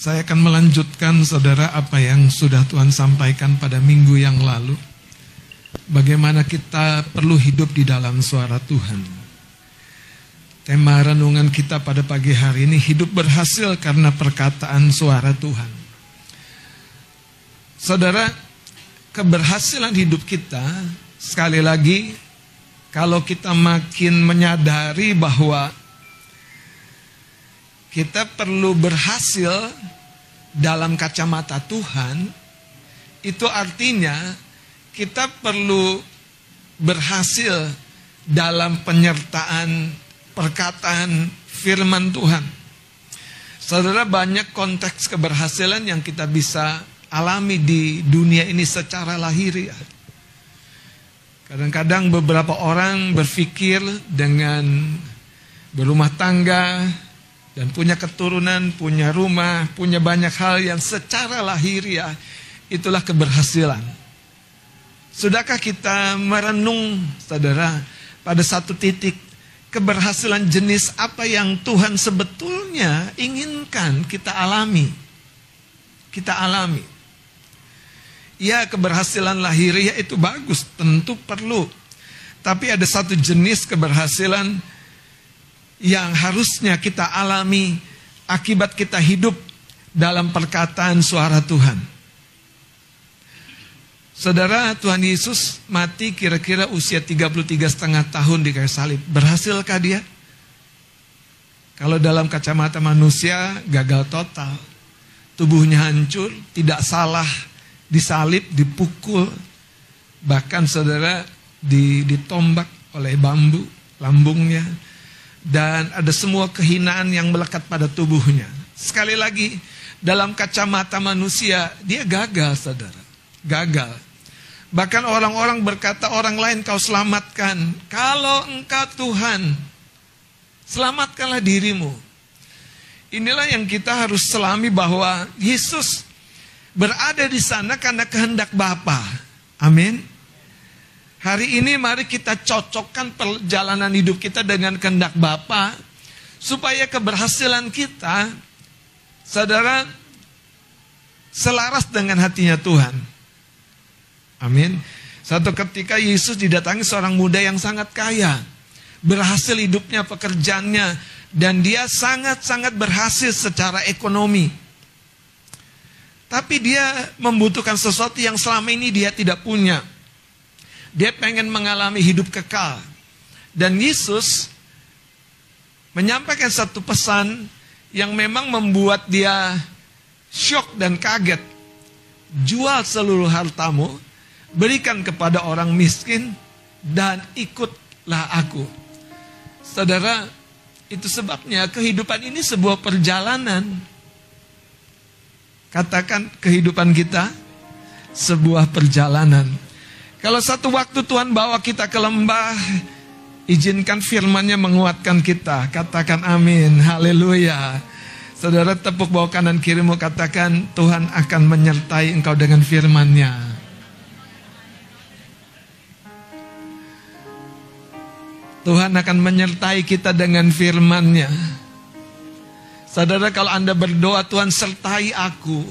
Saya akan melanjutkan saudara apa yang sudah Tuhan sampaikan pada minggu yang lalu. Bagaimana kita perlu hidup di dalam suara Tuhan. Tema renungan kita pada pagi hari ini hidup berhasil karena perkataan suara Tuhan. Saudara, keberhasilan hidup kita sekali lagi kalau kita makin menyadari bahwa kita perlu berhasil dalam kacamata Tuhan, itu artinya kita perlu berhasil dalam penyertaan perkataan firman Tuhan. Saudara banyak konteks keberhasilan yang kita bisa alami di dunia ini secara lahiriah. Kadang-kadang beberapa orang berpikir dengan berumah tangga, dan punya keturunan, punya rumah, punya banyak hal yang secara lahiriah itulah keberhasilan. Sudahkah kita merenung, saudara, pada satu titik keberhasilan jenis apa yang Tuhan sebetulnya inginkan kita alami? Kita alami. Ya, keberhasilan lahiriah itu bagus, tentu perlu. Tapi ada satu jenis keberhasilan yang harusnya kita alami akibat kita hidup dalam perkataan suara Tuhan. Saudara Tuhan Yesus mati kira-kira usia 33 setengah tahun di kayu salib. Berhasilkah dia? Kalau dalam kacamata manusia gagal total. Tubuhnya hancur, tidak salah disalib, dipukul. Bahkan saudara ditombak oleh bambu lambungnya dan ada semua kehinaan yang melekat pada tubuhnya. Sekali lagi, dalam kacamata manusia, dia gagal, saudara. Gagal. Bahkan orang-orang berkata, orang lain kau selamatkan. Kalau engkau Tuhan, selamatkanlah dirimu. Inilah yang kita harus selami bahwa Yesus berada di sana karena kehendak Bapa. Amin. Hari ini mari kita cocokkan perjalanan hidup kita dengan kehendak Bapa supaya keberhasilan kita saudara selaras dengan hatinya Tuhan. Amin. Satu ketika Yesus didatangi seorang muda yang sangat kaya. Berhasil hidupnya, pekerjaannya. Dan dia sangat-sangat berhasil secara ekonomi. Tapi dia membutuhkan sesuatu yang selama ini dia tidak punya. Dia pengen mengalami hidup kekal. Dan Yesus menyampaikan satu pesan yang memang membuat dia syok dan kaget. Jual seluruh hartamu, berikan kepada orang miskin, dan ikutlah aku. Saudara, itu sebabnya kehidupan ini sebuah perjalanan. Katakan kehidupan kita sebuah perjalanan. Kalau satu waktu Tuhan bawa kita ke lembah, izinkan firman-Nya menguatkan kita. Katakan amin. Haleluya. Saudara tepuk bawah kanan kirimu katakan Tuhan akan menyertai engkau dengan firman-Nya. Tuhan akan menyertai kita dengan firman-Nya. Saudara kalau Anda berdoa Tuhan sertai aku.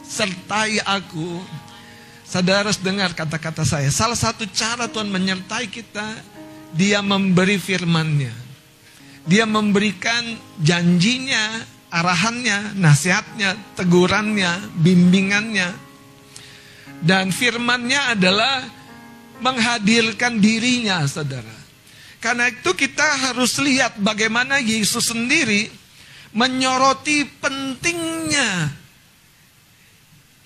Sertai aku. Saudara harus dengar kata-kata saya. Salah satu cara Tuhan menyertai kita, dia memberi firman-Nya. Dia memberikan janjinya, arahannya, nasihatnya, tegurannya, bimbingannya. Dan firman-Nya adalah menghadirkan dirinya, saudara. Karena itu kita harus lihat bagaimana Yesus sendiri menyoroti pentingnya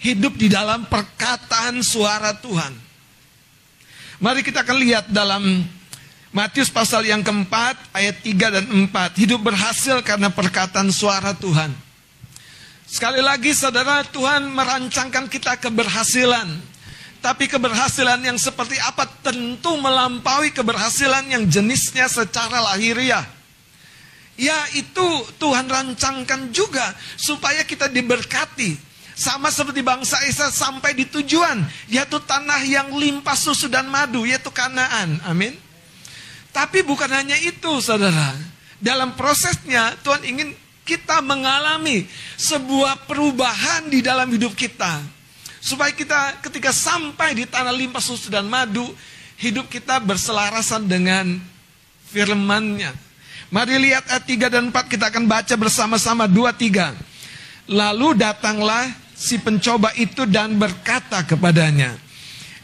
hidup di dalam perkataan suara Tuhan. Mari kita akan lihat dalam Matius pasal yang keempat, ayat 3 dan 4. Hidup berhasil karena perkataan suara Tuhan. Sekali lagi saudara, Tuhan merancangkan kita keberhasilan. Tapi keberhasilan yang seperti apa tentu melampaui keberhasilan yang jenisnya secara lahiriah. Ya itu Tuhan rancangkan juga supaya kita diberkati sama seperti bangsa Israel sampai di tujuan, yaitu tanah yang limpah susu dan madu, yaitu Kanaan. Amin. Tapi bukan hanya itu, saudara. Dalam prosesnya Tuhan ingin kita mengalami sebuah perubahan di dalam hidup kita. Supaya kita ketika sampai di tanah limpah susu dan madu, hidup kita berselarasan dengan firman-Nya. Mari lihat ayat 3 dan 4 kita akan baca bersama-sama 2 3. Lalu datanglah si pencoba itu dan berkata kepadanya,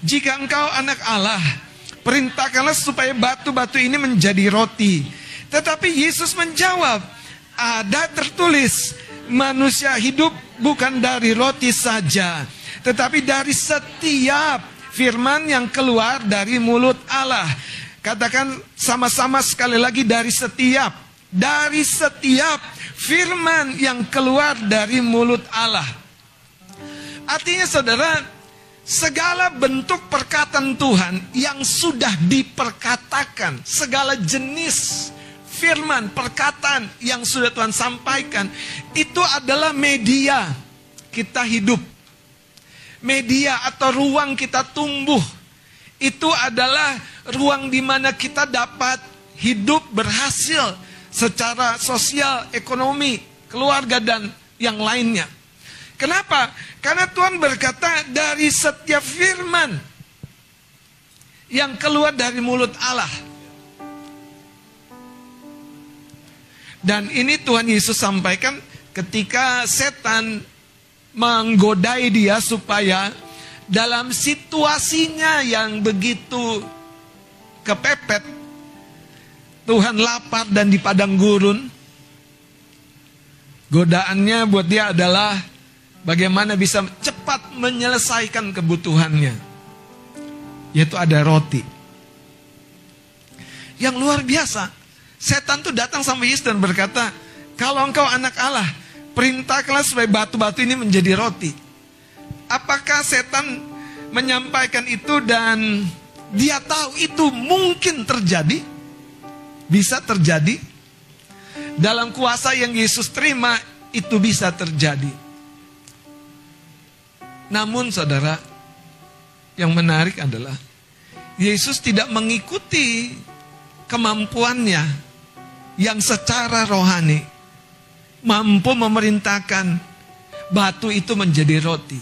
"Jika engkau anak Allah, perintahkanlah supaya batu-batu ini menjadi roti." Tetapi Yesus menjawab, "Ada tertulis, manusia hidup bukan dari roti saja, tetapi dari setiap firman yang keluar dari mulut Allah." Katakan sama-sama sekali lagi dari setiap dari setiap firman yang keluar dari mulut Allah. Artinya saudara, segala bentuk perkataan Tuhan yang sudah diperkatakan, segala jenis firman, perkataan yang sudah Tuhan sampaikan, itu adalah media kita hidup. Media atau ruang kita tumbuh. Itu adalah ruang di mana kita dapat hidup berhasil secara sosial, ekonomi, keluarga dan yang lainnya. Kenapa? Karena Tuhan berkata dari setiap firman yang keluar dari mulut Allah. Dan ini Tuhan Yesus sampaikan ketika setan menggodai dia supaya dalam situasinya yang begitu kepepet, Tuhan lapar dan di padang gurun, godaannya buat dia adalah bagaimana bisa cepat menyelesaikan kebutuhannya, yaitu ada roti. Yang luar biasa, setan tuh datang sama Yesus dan berkata, kalau engkau anak Allah, perintahkanlah supaya batu-batu ini menjadi roti. Apakah setan menyampaikan itu dan dia tahu itu mungkin terjadi? Bisa terjadi. Dalam kuasa yang Yesus terima, itu bisa terjadi. Namun saudara, yang menarik adalah Yesus tidak mengikuti kemampuannya yang secara rohani mampu memerintahkan batu itu menjadi roti.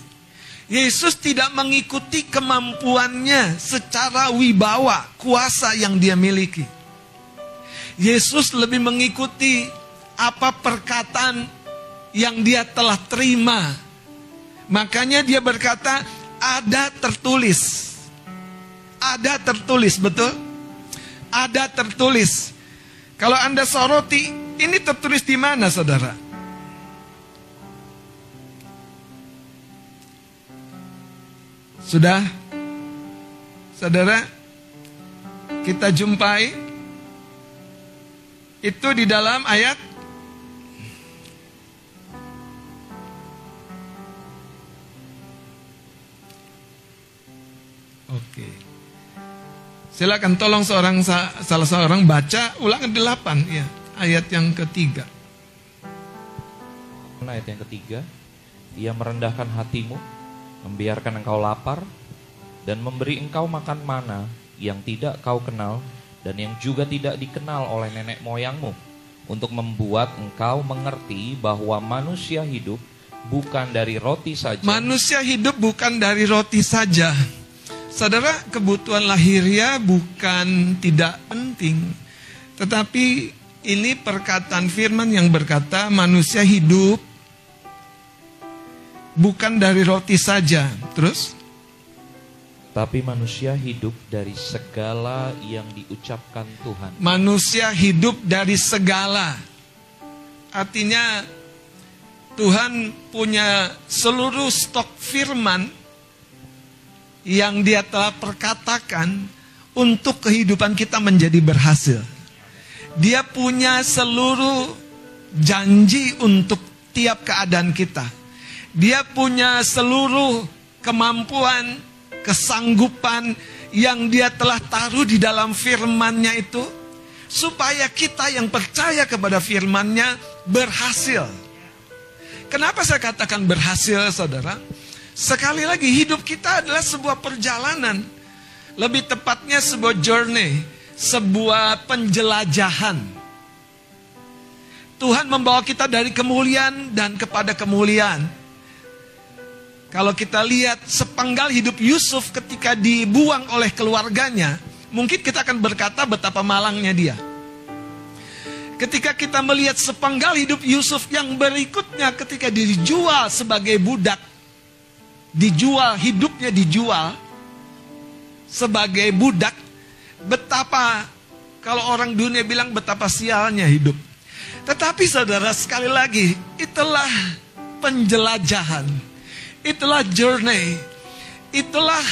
Yesus tidak mengikuti kemampuannya secara wibawa, kuasa yang dia miliki. Yesus lebih mengikuti apa perkataan yang dia telah terima. Makanya dia berkata, ada tertulis. Ada tertulis, betul? Ada tertulis. Kalau Anda soroti, ini tertulis di mana saudara? Sudah? Saudara, kita jumpai itu di dalam ayat Oke. Silakan tolong seorang salah seorang baca ulangan delapan ya, ayat yang ketiga. Ayat yang ketiga, ia merendahkan hatimu membiarkan engkau lapar, dan memberi engkau makan mana yang tidak kau kenal dan yang juga tidak dikenal oleh nenek moyangmu, untuk membuat engkau mengerti bahwa manusia hidup bukan dari roti saja. Manusia hidup bukan dari roti saja. Saudara, kebutuhan lahiriah bukan tidak penting, tetapi ini perkataan firman yang berkata manusia hidup bukan dari roti saja. Terus? Tapi manusia hidup dari segala yang diucapkan Tuhan. Manusia hidup dari segala. Artinya Tuhan punya seluruh stok firman yang dia telah perkatakan untuk kehidupan kita menjadi berhasil. Dia punya seluruh janji untuk tiap keadaan kita. Dia punya seluruh kemampuan, kesanggupan yang dia telah taruh di dalam firmannya itu. Supaya kita yang percaya kepada firmannya berhasil. Kenapa saya katakan berhasil saudara? Sekali lagi hidup kita adalah sebuah perjalanan. Lebih tepatnya sebuah journey, sebuah penjelajahan. Tuhan membawa kita dari kemuliaan dan kepada kemuliaan. Kalau kita lihat sepenggal hidup Yusuf ketika dibuang oleh keluarganya, mungkin kita akan berkata betapa malangnya dia. Ketika kita melihat sepenggal hidup Yusuf yang berikutnya ketika dijual sebagai budak, dijual hidupnya dijual sebagai budak, betapa kalau orang dunia bilang betapa sialnya hidup. Tetapi saudara sekali lagi, itulah penjelajahan. Itulah journey. Itulah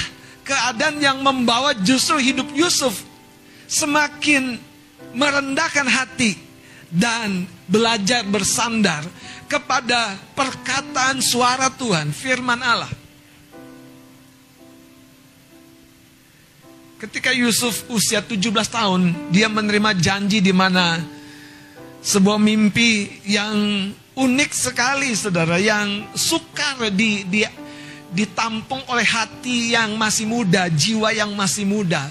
keadaan yang membawa justru hidup Yusuf semakin merendahkan hati dan belajar bersandar kepada perkataan suara Tuhan, firman Allah. Ketika Yusuf usia 17 tahun, dia menerima janji di mana sebuah mimpi yang unik sekali saudara yang sukar di, di ditampung oleh hati yang masih muda, jiwa yang masih muda.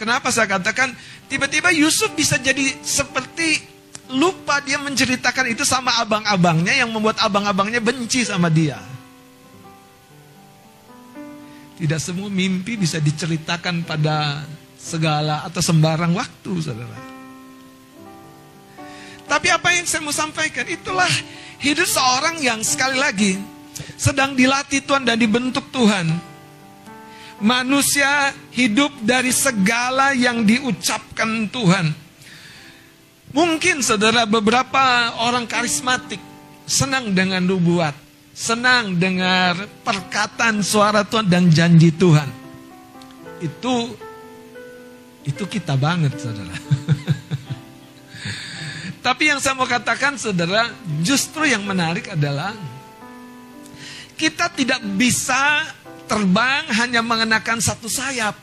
Kenapa saya katakan tiba-tiba Yusuf bisa jadi seperti lupa dia menceritakan itu sama abang-abangnya yang membuat abang-abangnya benci sama dia. Tidak semua mimpi bisa diceritakan pada segala atau sembarang waktu, saudara. Tapi apa yang saya mau sampaikan itulah hidup seorang yang sekali lagi sedang dilatih Tuhan dan dibentuk Tuhan. Manusia hidup dari segala yang diucapkan Tuhan. Mungkin saudara beberapa orang karismatik senang dengan nubuat, senang dengar perkataan suara Tuhan dan janji Tuhan. Itu itu kita banget saudara. Tapi yang saya mau katakan saudara, justru yang menarik adalah kita tidak bisa terbang hanya mengenakan satu sayap.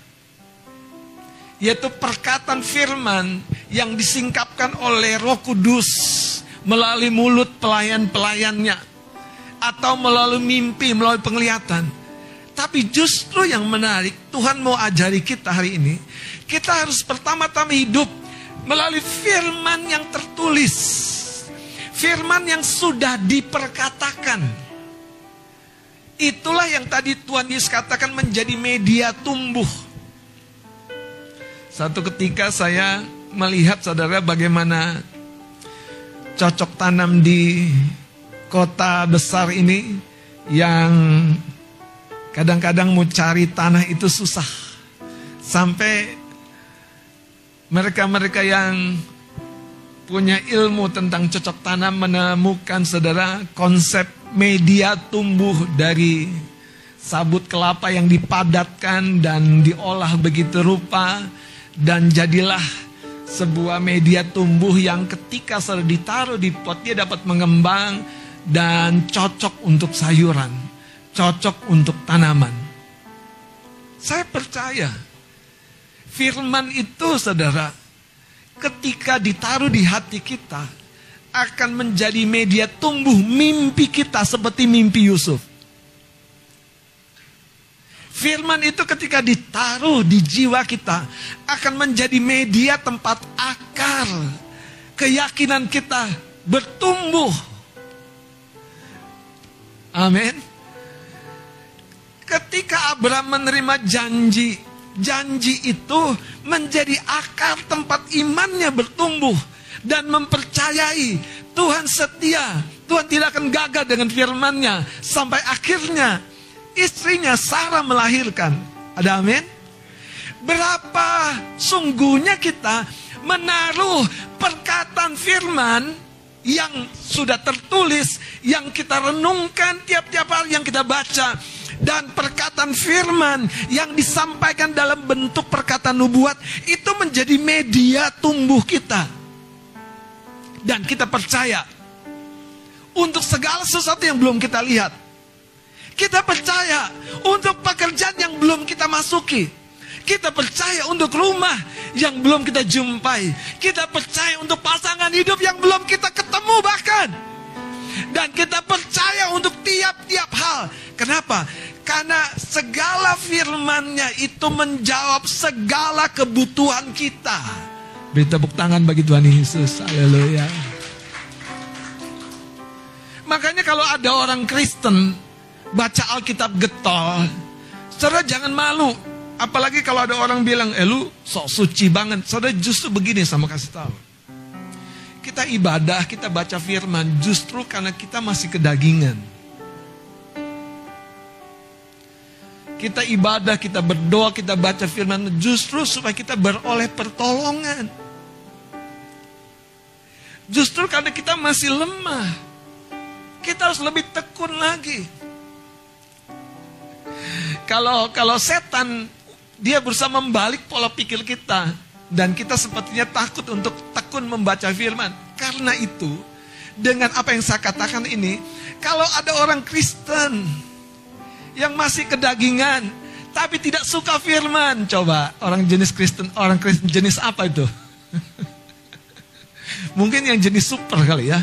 Yaitu perkataan firman yang disingkapkan oleh roh kudus melalui mulut pelayan-pelayannya. Atau melalui mimpi, melalui penglihatan. Tapi justru yang menarik, Tuhan mau ajari kita hari ini. Kita harus pertama-tama hidup melalui firman yang tertulis, firman yang sudah diperkatakan. Itulah yang tadi Tuhan Yesus katakan menjadi media tumbuh. Satu ketika saya melihat saudara bagaimana cocok tanam di kota besar ini yang kadang-kadang mau cari tanah itu susah. Sampai mereka-mereka yang punya ilmu tentang cocok tanam menemukan saudara konsep media tumbuh dari sabut kelapa yang dipadatkan dan diolah begitu rupa dan jadilah sebuah media tumbuh yang ketika ditaruh di pot dia dapat mengembang dan cocok untuk sayuran, cocok untuk tanaman. Saya percaya Firman itu saudara, ketika ditaruh di hati kita, akan menjadi media tumbuh mimpi kita seperti mimpi Yusuf. Firman itu ketika ditaruh di jiwa kita akan menjadi media tempat akar keyakinan kita bertumbuh. Amin. Ketika Abraham menerima janji janji itu menjadi akar tempat imannya bertumbuh dan mempercayai Tuhan setia. Tuhan tidak akan gagal dengan firman-Nya sampai akhirnya istrinya Sarah melahirkan. Ada amin? Berapa sungguhnya kita menaruh perkataan firman yang sudah tertulis, yang kita renungkan tiap-tiap hari yang kita baca dan perkataan firman yang disampaikan dalam bentuk perkataan nubuat itu menjadi media tumbuh kita. Dan kita percaya untuk segala sesuatu yang belum kita lihat. Kita percaya untuk pekerjaan yang belum kita masuki. Kita percaya untuk rumah yang belum kita jumpai. Kita percaya untuk pasangan hidup yang belum kita ketemu bahkan. Dan kita percaya untuk tiap-tiap hal. Kenapa? Karena segala firmannya itu menjawab segala kebutuhan kita. Beri tepuk tangan bagi Tuhan Yesus. Haleluya. Makanya kalau ada orang Kristen baca Alkitab getol, saudara jangan malu. Apalagi kalau ada orang bilang, eh lu sok suci banget. Saudara justru begini sama kasih tahu. Kita ibadah, kita baca firman justru karena kita masih kedagingan. Kita ibadah, kita berdoa, kita baca firman justru supaya kita beroleh pertolongan. Justru karena kita masih lemah. Kita harus lebih tekun lagi. Kalau kalau setan dia berusaha membalik pola pikir kita dan kita sepertinya takut untuk tekun membaca firman. Karena itu, dengan apa yang saya katakan ini, kalau ada orang Kristen yang masih kedagingan tapi tidak suka firman. Coba orang jenis Kristen, orang Kristen jenis apa itu? Mungkin yang jenis super kali ya.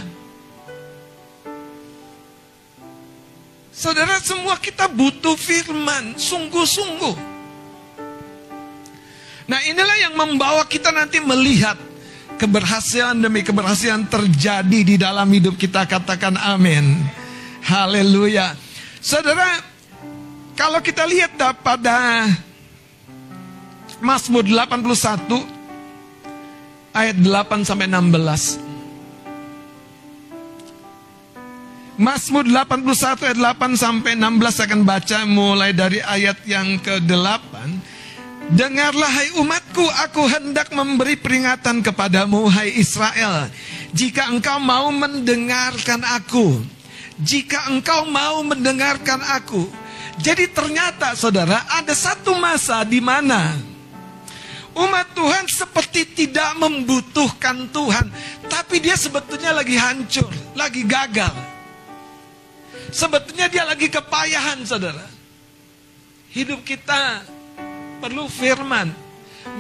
Saudara semua kita butuh firman, sungguh-sungguh. Nah inilah yang membawa kita nanti melihat keberhasilan demi keberhasilan terjadi di dalam hidup kita. Katakan amin. Haleluya. Saudara, kalau kita lihat pada Mazmur 81 ayat 8 sampai 16. Mazmur 81 ayat 8 sampai 16 saya akan baca mulai dari ayat yang ke-8. Dengarlah hai umatku, aku hendak memberi peringatan kepadamu hai Israel. Jika engkau mau mendengarkan aku, jika engkau mau mendengarkan aku, jadi ternyata saudara ada satu masa di mana umat Tuhan seperti tidak membutuhkan Tuhan. Tapi dia sebetulnya lagi hancur, lagi gagal. Sebetulnya dia lagi kepayahan saudara. Hidup kita perlu firman.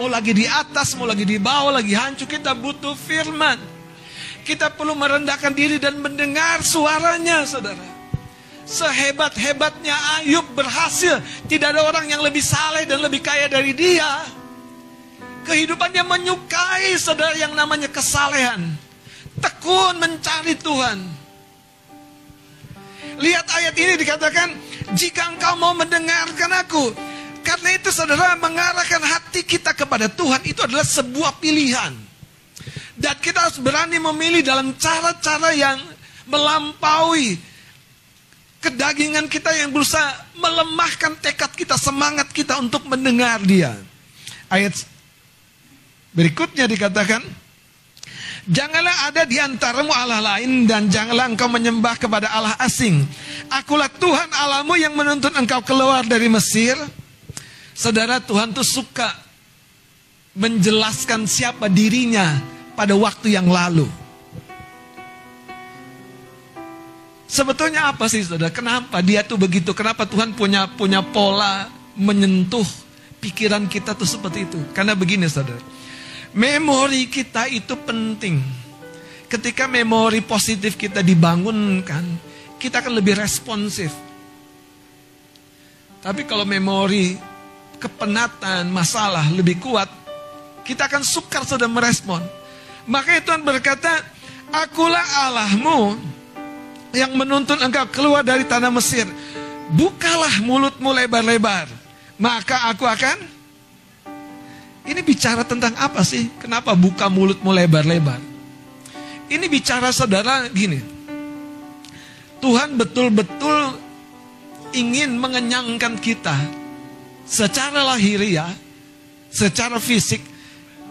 Mau lagi di atas, mau lagi di bawah, lagi hancur, kita butuh firman. Kita perlu merendahkan diri dan mendengar suaranya saudara. Sehebat-hebatnya Ayub berhasil. Tidak ada orang yang lebih saleh dan lebih kaya dari dia. Kehidupannya menyukai saudara yang namanya kesalehan. Tekun mencari Tuhan. Lihat ayat ini dikatakan, jika engkau mau mendengarkan aku. Karena itu saudara mengarahkan hati kita kepada Tuhan itu adalah sebuah pilihan. Dan kita harus berani memilih dalam cara-cara yang melampaui kedagingan kita yang berusaha melemahkan tekad kita, semangat kita untuk mendengar dia. Ayat berikutnya dikatakan, Janganlah ada di antaramu Allah lain dan janganlah engkau menyembah kepada Allah asing. Akulah Tuhan Allahmu yang menuntun engkau keluar dari Mesir. Saudara Tuhan tuh suka menjelaskan siapa dirinya pada waktu yang lalu. Sebetulnya apa sih saudara? Kenapa dia tuh begitu? Kenapa Tuhan punya punya pola menyentuh pikiran kita tuh seperti itu? Karena begini saudara. Memori kita itu penting. Ketika memori positif kita dibangunkan, kita akan lebih responsif. Tapi kalau memori kepenatan, masalah lebih kuat, kita akan sukar sudah merespon. Makanya Tuhan berkata, Akulah Allahmu yang menuntun engkau keluar dari tanah Mesir. Bukalah mulutmu lebar-lebar, maka aku akan. Ini bicara tentang apa sih? Kenapa buka mulutmu lebar-lebar? Ini bicara saudara gini. Tuhan betul-betul ingin mengenyangkan kita secara lahiriah, secara fisik,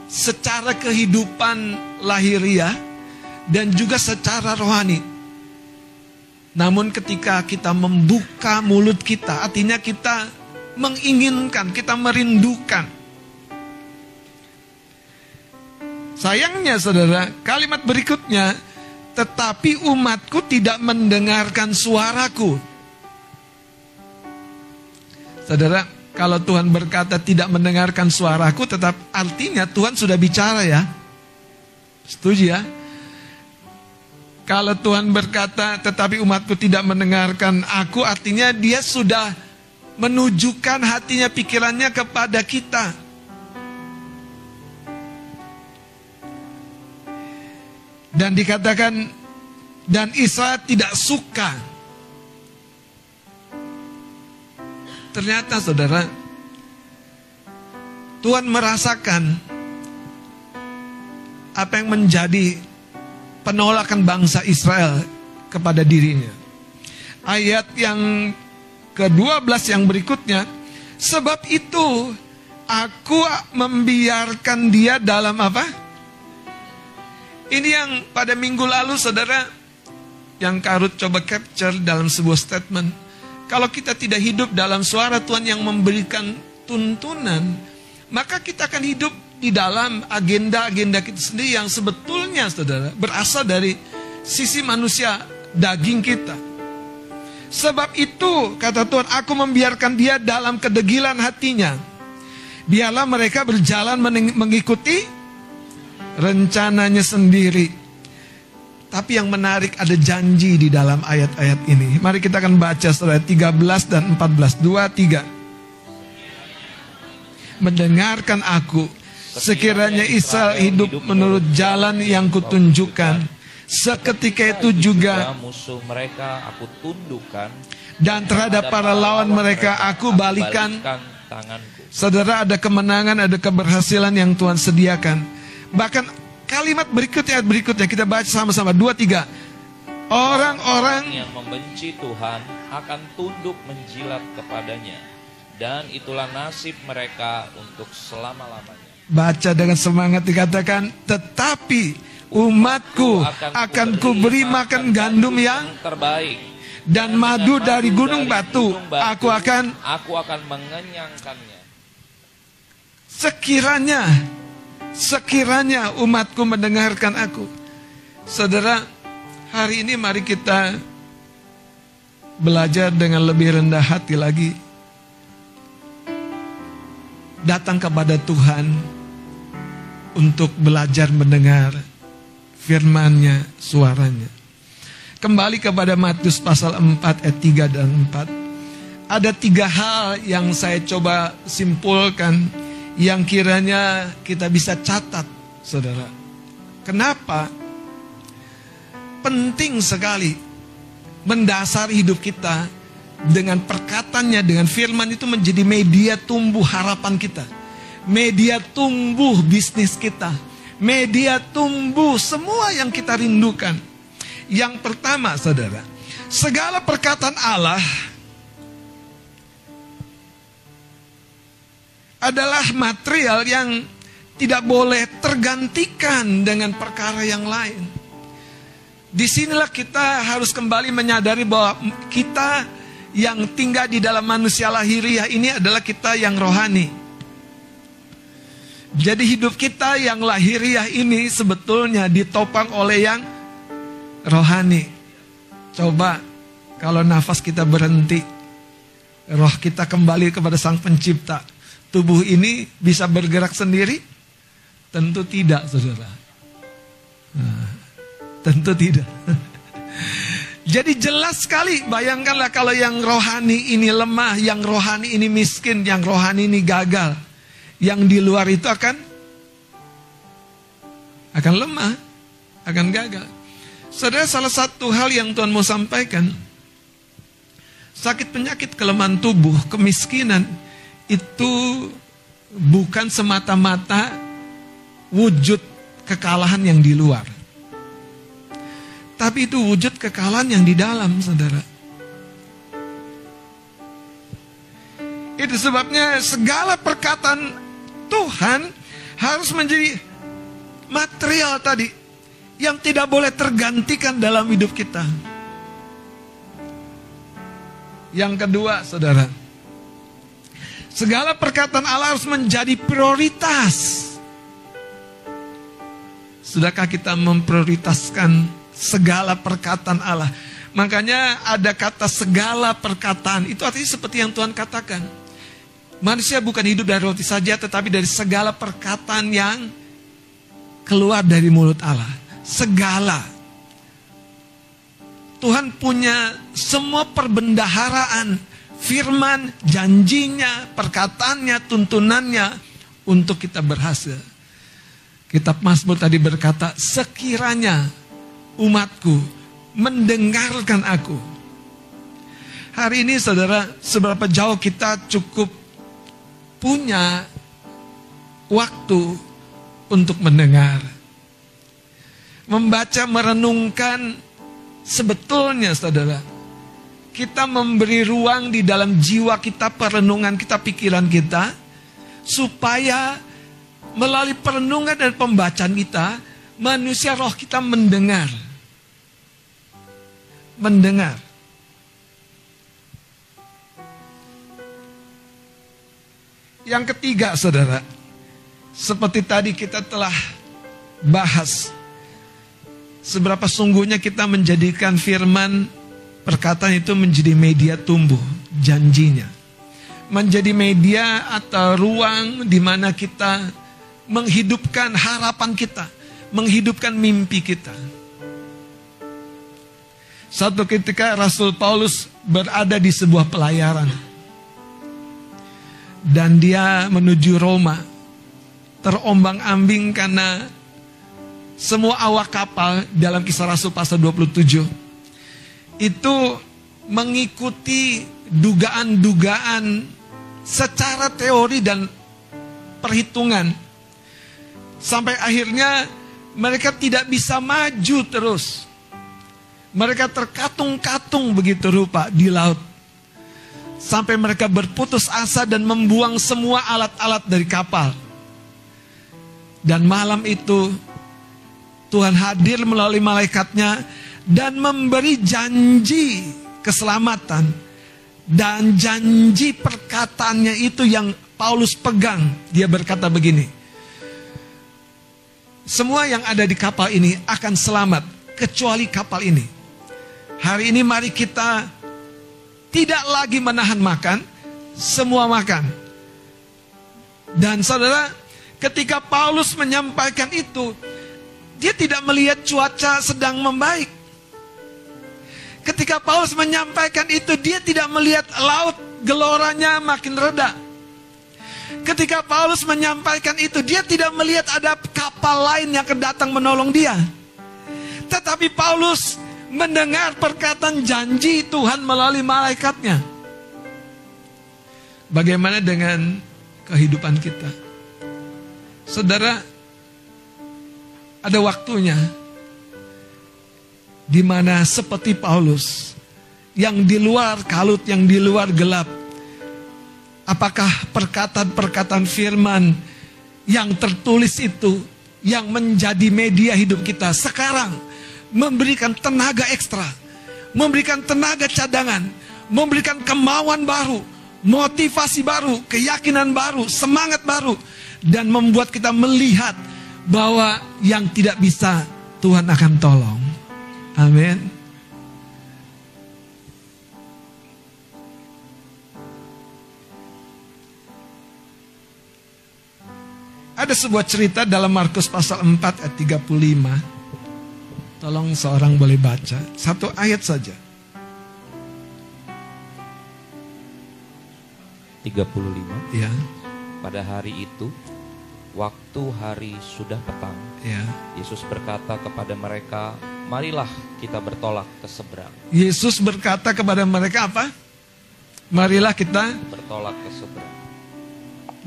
secara kehidupan lahiriah, dan juga secara rohani. Namun ketika kita membuka mulut kita, artinya kita menginginkan, kita merindukan. Sayangnya saudara, kalimat berikutnya, tetapi umatku tidak mendengarkan suaraku. Saudara, kalau Tuhan berkata tidak mendengarkan suaraku, tetap artinya Tuhan sudah bicara ya. Setuju ya? Kalau Tuhan berkata, tetapi umatku tidak mendengarkan aku, artinya dia sudah menunjukkan hatinya, pikirannya kepada kita. Dan dikatakan, Dan Israel tidak suka. Ternyata saudara, Tuhan merasakan apa yang menjadi penolakan bangsa Israel kepada dirinya. Ayat yang ke-12 yang berikutnya, sebab itu aku membiarkan dia dalam apa? Ini yang pada minggu lalu saudara yang Karut coba capture dalam sebuah statement. Kalau kita tidak hidup dalam suara Tuhan yang memberikan tuntunan, maka kita akan hidup di dalam agenda-agenda kita sendiri yang sebetulnya saudara berasal dari sisi manusia daging kita. Sebab itu kata Tuhan aku membiarkan dia dalam kedegilan hatinya. Biarlah mereka berjalan mengikuti rencananya sendiri. Tapi yang menarik ada janji di dalam ayat-ayat ini. Mari kita akan baca saudara 13 dan 14. 2, 3. Mendengarkan aku. Sekiranya Israel hidup menurut jalan yang kutunjukkan Seketika itu juga musuh mereka aku tundukkan dan terhadap para lawan mereka aku balikan tanganku. Saudara ada kemenangan, ada keberhasilan yang Tuhan sediakan. Bahkan kalimat berikutnya berikutnya. Kita baca sama-sama. Dua tiga. Orang-orang yang membenci Tuhan akan tunduk menjilat kepadanya. Dan itulah nasib mereka untuk selama-lamanya. Baca dengan semangat dikatakan tetapi umatku akan kuberi makan gandum yang terbaik. dan madu dari gunung batu aku akan aku akan mengenyangkannya. Sekiranya sekiranya umatku mendengarkan aku saudara hari ini mari kita belajar dengan lebih rendah hati lagi datang kepada Tuhan untuk belajar mendengar firmannya, suaranya. Kembali kepada Matius pasal 4 ayat 3 dan 4. Ada tiga hal yang saya coba simpulkan yang kiranya kita bisa catat, saudara. Kenapa? Penting sekali mendasar hidup kita dengan perkataannya, dengan firman itu menjadi media tumbuh harapan kita. Media tumbuh bisnis kita media tumbuh semua yang kita rindukan. Yang pertama, saudara, segala perkataan Allah adalah material yang tidak boleh tergantikan dengan perkara yang lain. Di sinilah kita harus kembali menyadari bahwa kita yang tinggal di dalam manusia lahiriah ini adalah kita yang rohani. Jadi hidup kita yang lahiriah ini sebetulnya ditopang oleh yang rohani. Coba kalau nafas kita berhenti, roh kita kembali kepada Sang Pencipta, tubuh ini bisa bergerak sendiri? Tentu tidak, saudara. Nah, tentu tidak. Jadi jelas sekali, bayangkanlah kalau yang rohani ini lemah, yang rohani ini miskin, yang rohani ini gagal yang di luar itu akan akan lemah, akan gagal. Saudara, salah satu hal yang Tuhan mau sampaikan, sakit penyakit kelemahan tubuh, kemiskinan itu bukan semata-mata wujud kekalahan yang di luar. Tapi itu wujud kekalahan yang di dalam, saudara. Itu sebabnya segala perkataan Tuhan harus menjadi material tadi yang tidak boleh tergantikan dalam hidup kita. Yang kedua, saudara, segala perkataan Allah harus menjadi prioritas. Sudahkah kita memprioritaskan segala perkataan Allah? Makanya ada kata segala perkataan, itu artinya seperti yang Tuhan katakan. Manusia bukan hidup dari roti saja, tetapi dari segala perkataan yang keluar dari mulut Allah. Segala. Tuhan punya semua perbendaharaan, firman, janjinya, perkataannya, tuntunannya untuk kita berhasil. Kitab Mazmur tadi berkata, sekiranya umatku mendengarkan aku. Hari ini saudara, seberapa jauh kita cukup punya waktu untuk mendengar. Membaca, merenungkan, sebetulnya saudara, kita memberi ruang di dalam jiwa kita, perenungan kita, pikiran kita, supaya melalui perenungan dan pembacaan kita, manusia roh kita mendengar. Mendengar. Yang ketiga, saudara, seperti tadi kita telah bahas, seberapa sungguhnya kita menjadikan firman perkataan itu menjadi media tumbuh, janjinya. Menjadi media atau ruang di mana kita menghidupkan harapan kita, menghidupkan mimpi kita. Satu ketika Rasul Paulus berada di sebuah pelayaran dan dia menuju Roma terombang-ambing karena semua awak kapal dalam kisah Rasul pasal 27 itu mengikuti dugaan-dugaan secara teori dan perhitungan sampai akhirnya mereka tidak bisa maju terus mereka terkatung-katung begitu rupa di laut. Sampai mereka berputus asa dan membuang semua alat-alat dari kapal. Dan malam itu Tuhan hadir melalui malaikatnya dan memberi janji keselamatan. Dan janji perkataannya itu yang Paulus pegang. Dia berkata begini. Semua yang ada di kapal ini akan selamat kecuali kapal ini. Hari ini mari kita tidak lagi menahan makan, semua makan. Dan saudara, ketika Paulus menyampaikan itu, dia tidak melihat cuaca sedang membaik. Ketika Paulus menyampaikan itu, dia tidak melihat laut geloranya makin reda. Ketika Paulus menyampaikan itu, dia tidak melihat ada kapal lain yang kedatang menolong dia. Tetapi Paulus mendengar perkataan janji Tuhan melalui malaikatnya. Bagaimana dengan kehidupan kita? Saudara, ada waktunya di mana seperti Paulus yang di luar kalut, yang di luar gelap. Apakah perkataan-perkataan firman yang tertulis itu yang menjadi media hidup kita sekarang memberikan tenaga ekstra, memberikan tenaga cadangan, memberikan kemauan baru, motivasi baru, keyakinan baru, semangat baru, dan membuat kita melihat bahwa yang tidak bisa Tuhan akan tolong. Amin. Ada sebuah cerita dalam Markus pasal 4 ayat 35. Tolong seorang boleh baca satu ayat saja. 35. Ya. Pada hari itu, waktu hari sudah petang, ya. Yesus berkata kepada mereka, "Marilah kita bertolak ke seberang." Yesus berkata kepada mereka apa? Marilah kita bertolak ke seberang.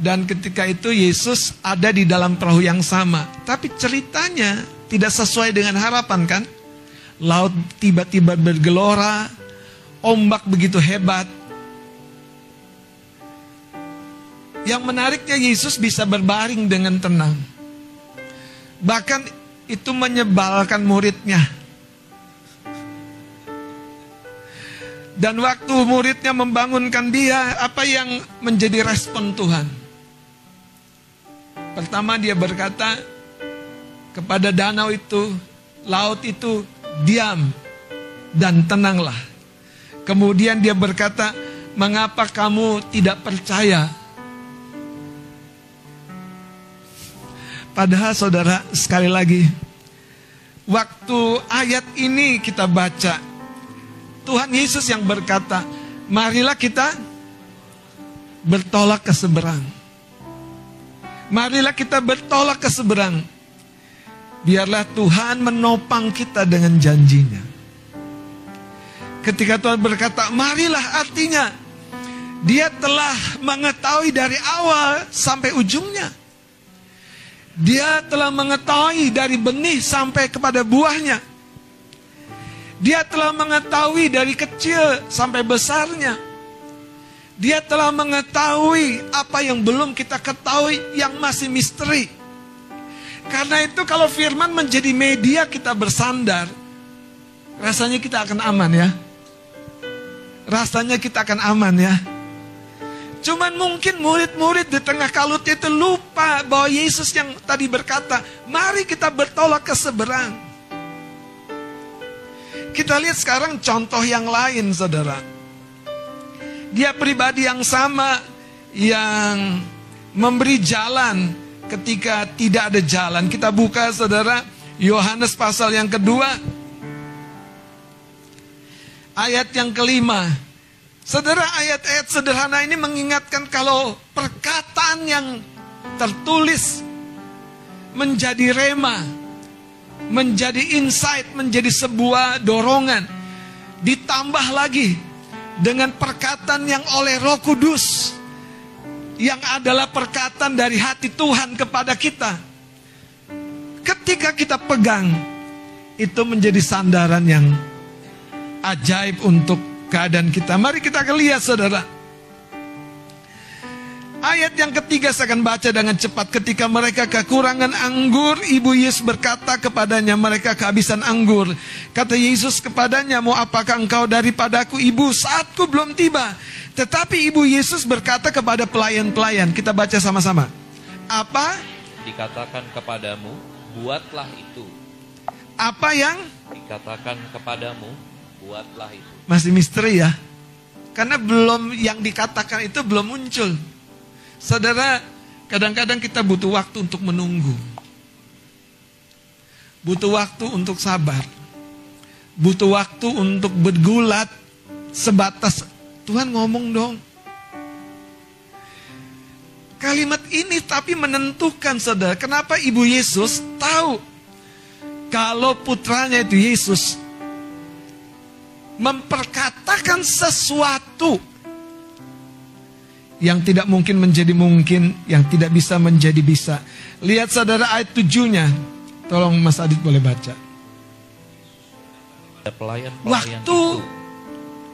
Dan ketika itu Yesus ada di dalam perahu yang sama. Tapi ceritanya tidak sesuai dengan harapan kan? Laut tiba-tiba bergelora, ombak begitu hebat. Yang menariknya Yesus bisa berbaring dengan tenang. Bahkan itu menyebalkan muridnya. Dan waktu muridnya membangunkan dia, apa yang menjadi respon Tuhan? Pertama dia berkata, kepada danau itu, laut itu diam dan tenanglah. Kemudian dia berkata, "Mengapa kamu tidak percaya?" Padahal saudara, sekali lagi, waktu ayat ini kita baca, Tuhan Yesus yang berkata, "Marilah kita bertolak ke seberang." Marilah kita bertolak ke seberang. Biarlah Tuhan menopang kita dengan janjinya. Ketika Tuhan berkata, marilah artinya dia telah mengetahui dari awal sampai ujungnya. Dia telah mengetahui dari benih sampai kepada buahnya. Dia telah mengetahui dari kecil sampai besarnya. Dia telah mengetahui apa yang belum kita ketahui yang masih misteri. Karena itu kalau firman menjadi media kita bersandar, rasanya kita akan aman ya. Rasanya kita akan aman ya. Cuman mungkin murid-murid di tengah kalut itu lupa bahwa Yesus yang tadi berkata, mari kita bertolak ke seberang. Kita lihat sekarang contoh yang lain saudara. Dia pribadi yang sama yang memberi jalan ketika tidak ada jalan. Kita buka saudara Yohanes pasal yang kedua. Ayat yang kelima. Saudara ayat-ayat sederhana ini mengingatkan kalau perkataan yang tertulis menjadi rema, menjadi insight, menjadi sebuah dorongan. Ditambah lagi dengan perkataan yang oleh Roh Kudus yang adalah perkataan dari hati Tuhan kepada kita. Ketika kita pegang itu menjadi sandaran yang ajaib untuk keadaan kita. Mari kita akan lihat saudara. Ayat yang ketiga saya akan baca dengan cepat. Ketika mereka kekurangan anggur, Ibu Yesus berkata kepadanya, mereka kehabisan anggur. Kata Yesus kepadanya, mau apakah engkau daripadaku ibu saatku belum tiba. Tetapi Ibu Yesus berkata kepada pelayan-pelayan, kita baca sama-sama. Apa? Dikatakan kepadamu, buatlah itu. Apa yang? Dikatakan kepadamu, buatlah itu. Masih misteri ya. Karena belum yang dikatakan itu belum muncul. Saudara, kadang-kadang kita butuh waktu untuk menunggu. Butuh waktu untuk sabar. Butuh waktu untuk bergulat sebatas Tuhan ngomong dong. Kalimat ini tapi menentukan saudara. Kenapa Ibu Yesus tahu kalau putranya itu Yesus memperkatakan sesuatu yang tidak mungkin menjadi mungkin, yang tidak bisa menjadi bisa. Lihat saudara ayat tujuhnya. Tolong Mas Adit boleh baca. Pelayan-pelayan Waktu itu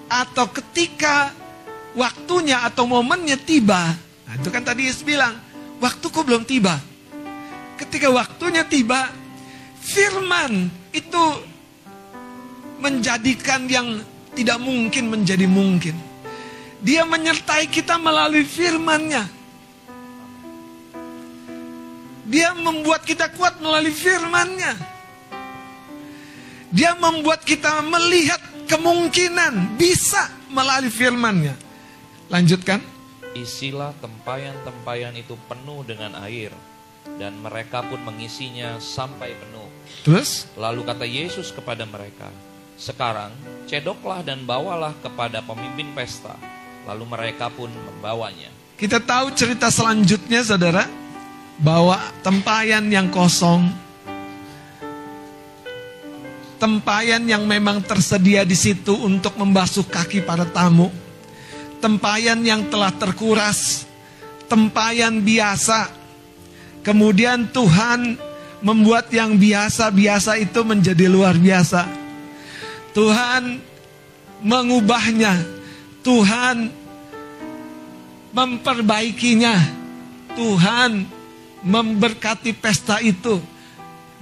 atau ketika waktunya atau momennya tiba. Nah, itu kan tadi Yesus bilang, waktuku belum tiba. Ketika waktunya tiba, firman itu menjadikan yang tidak mungkin menjadi mungkin. Dia menyertai kita melalui firman-Nya. Dia membuat kita kuat melalui firman-Nya. Dia membuat kita melihat kemungkinan bisa melalui firman-Nya. Lanjutkan. Isilah tempayan-tempayan itu penuh dengan air dan mereka pun mengisinya sampai penuh. Terus? Lalu kata Yesus kepada mereka, "Sekarang cedoklah dan bawalah kepada pemimpin pesta." Lalu mereka pun membawanya. Kita tahu cerita selanjutnya saudara. Bahwa tempayan yang kosong. Tempayan yang memang tersedia di situ untuk membasuh kaki para tamu. Tempayan yang telah terkuras. Tempayan biasa. Kemudian Tuhan membuat yang biasa-biasa itu menjadi luar biasa. Tuhan mengubahnya Tuhan memperbaikinya. Tuhan memberkati pesta itu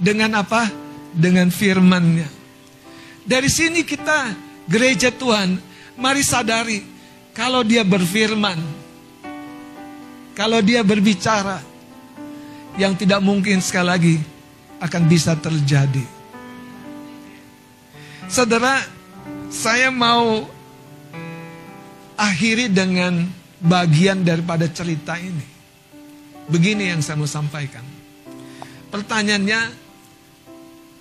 dengan apa? Dengan firman-Nya. Dari sini kita gereja Tuhan, mari sadari kalau dia berfirman, kalau dia berbicara, yang tidak mungkin sekali lagi akan bisa terjadi. Saudara, saya mau akhiri dengan bagian daripada cerita ini. Begini yang saya mau sampaikan. Pertanyaannya,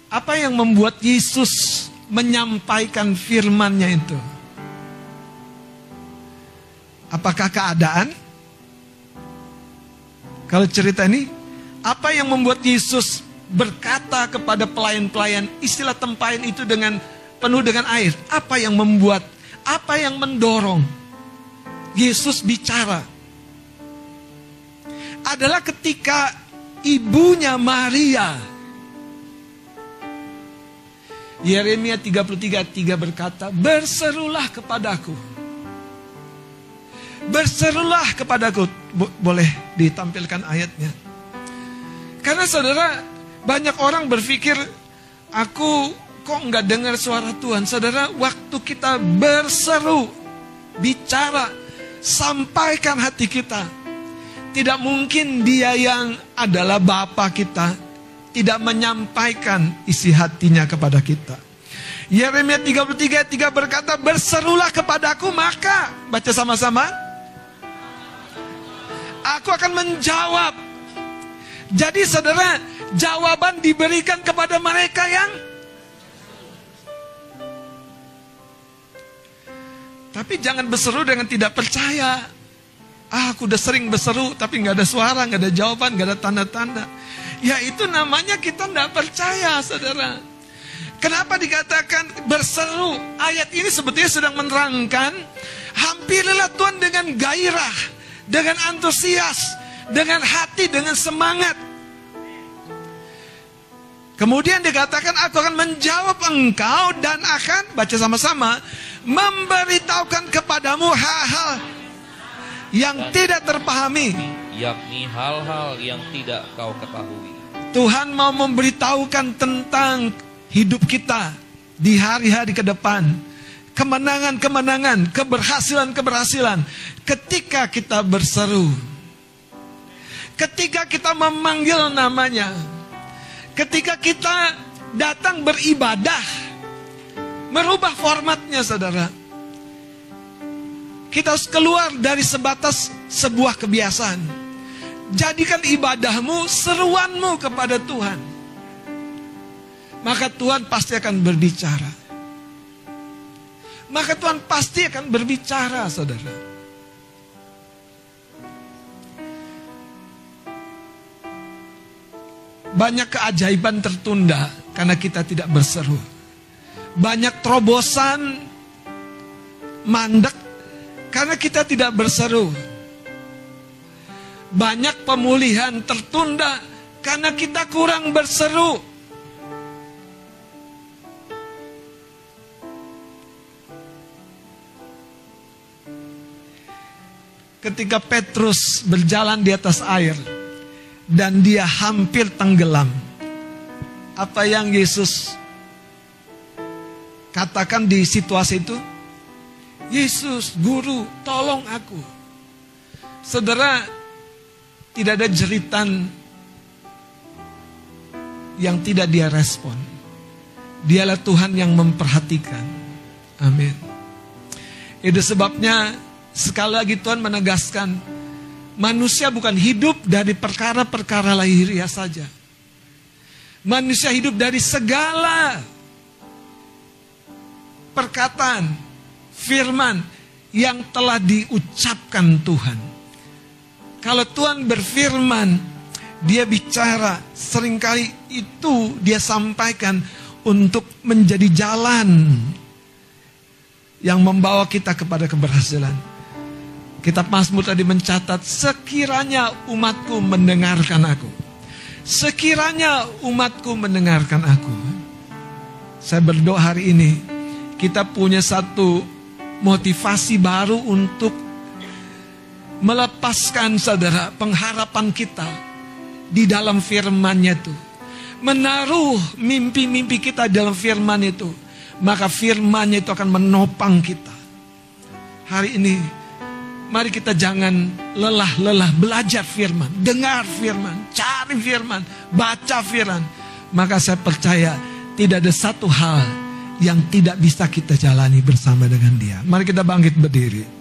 apa yang membuat Yesus menyampaikan firman-Nya itu? Apakah keadaan? Kalau cerita ini, apa yang membuat Yesus berkata kepada pelayan-pelayan istilah tempayan itu dengan penuh dengan air. Apa yang membuat, apa yang mendorong Yesus bicara? Adalah ketika ibunya Maria Yeremia 33:3 berkata, "Berserulah kepadaku." Berserulah kepadaku. Bo boleh ditampilkan ayatnya. Karena saudara, banyak orang berpikir, aku kok nggak dengar suara Tuhan. Saudara, waktu kita berseru, bicara, sampaikan hati kita. Tidak mungkin dia yang adalah Bapa kita, tidak menyampaikan isi hatinya kepada kita. Yeremia 33 3 berkata, "Berserulah kepadaku, maka baca sama-sama. Aku akan menjawab." Jadi Saudara, jawaban diberikan kepada mereka yang Tapi jangan berseru dengan tidak percaya. Ah, aku udah sering berseru, tapi nggak ada suara, nggak ada jawaban, nggak ada tanda-tanda. Ya itu namanya kita tidak percaya saudara. Kenapa dikatakan berseru? Ayat ini sebetulnya sedang menerangkan hampirilah Tuhan dengan gairah, dengan antusias, dengan hati, dengan semangat. Kemudian dikatakan aku akan menjawab engkau dan akan baca sama-sama memberitahukan kepadamu hal-hal yang tidak terpahami yakni hal-hal yang tidak kau ketahui. Tuhan mau memberitahukan tentang hidup kita di hari-hari ke depan. Kemenangan-kemenangan, keberhasilan-keberhasilan ketika kita berseru. Ketika kita memanggil namanya. Ketika kita datang beribadah. Merubah formatnya saudara. Kita harus keluar dari sebatas sebuah kebiasaan Jadikan ibadahmu seruanmu kepada Tuhan. Maka Tuhan pasti akan berbicara. Maka Tuhan pasti akan berbicara, saudara. Banyak keajaiban tertunda karena kita tidak berseru. Banyak terobosan mandek karena kita tidak berseru. Banyak pemulihan tertunda karena kita kurang berseru. Ketika Petrus berjalan di atas air dan dia hampir tenggelam. Apa yang Yesus katakan di situasi itu? Yesus, guru, tolong aku. Saudara, tidak ada jeritan yang tidak dia respon. Dialah Tuhan yang memperhatikan. Amin. Itu sebabnya sekali lagi Tuhan menegaskan manusia bukan hidup dari perkara-perkara lahiriah saja. Manusia hidup dari segala perkataan, firman yang telah diucapkan Tuhan. Kalau Tuhan berfirman, dia bicara, sering kali itu dia sampaikan untuk menjadi jalan yang membawa kita kepada keberhasilan. Kitab Mazmur tadi mencatat, sekiranya umatku mendengarkan aku. Sekiranya umatku mendengarkan aku. Saya berdoa hari ini, kita punya satu motivasi baru untuk melepaskan saudara pengharapan kita di dalam firman-Nya itu. Menaruh mimpi-mimpi kita dalam firman itu. Maka firman-Nya itu akan menopang kita. Hari ini mari kita jangan lelah-lelah belajar firman, dengar firman, cari firman, baca firman. Maka saya percaya tidak ada satu hal yang tidak bisa kita jalani bersama dengan dia. Mari kita bangkit berdiri.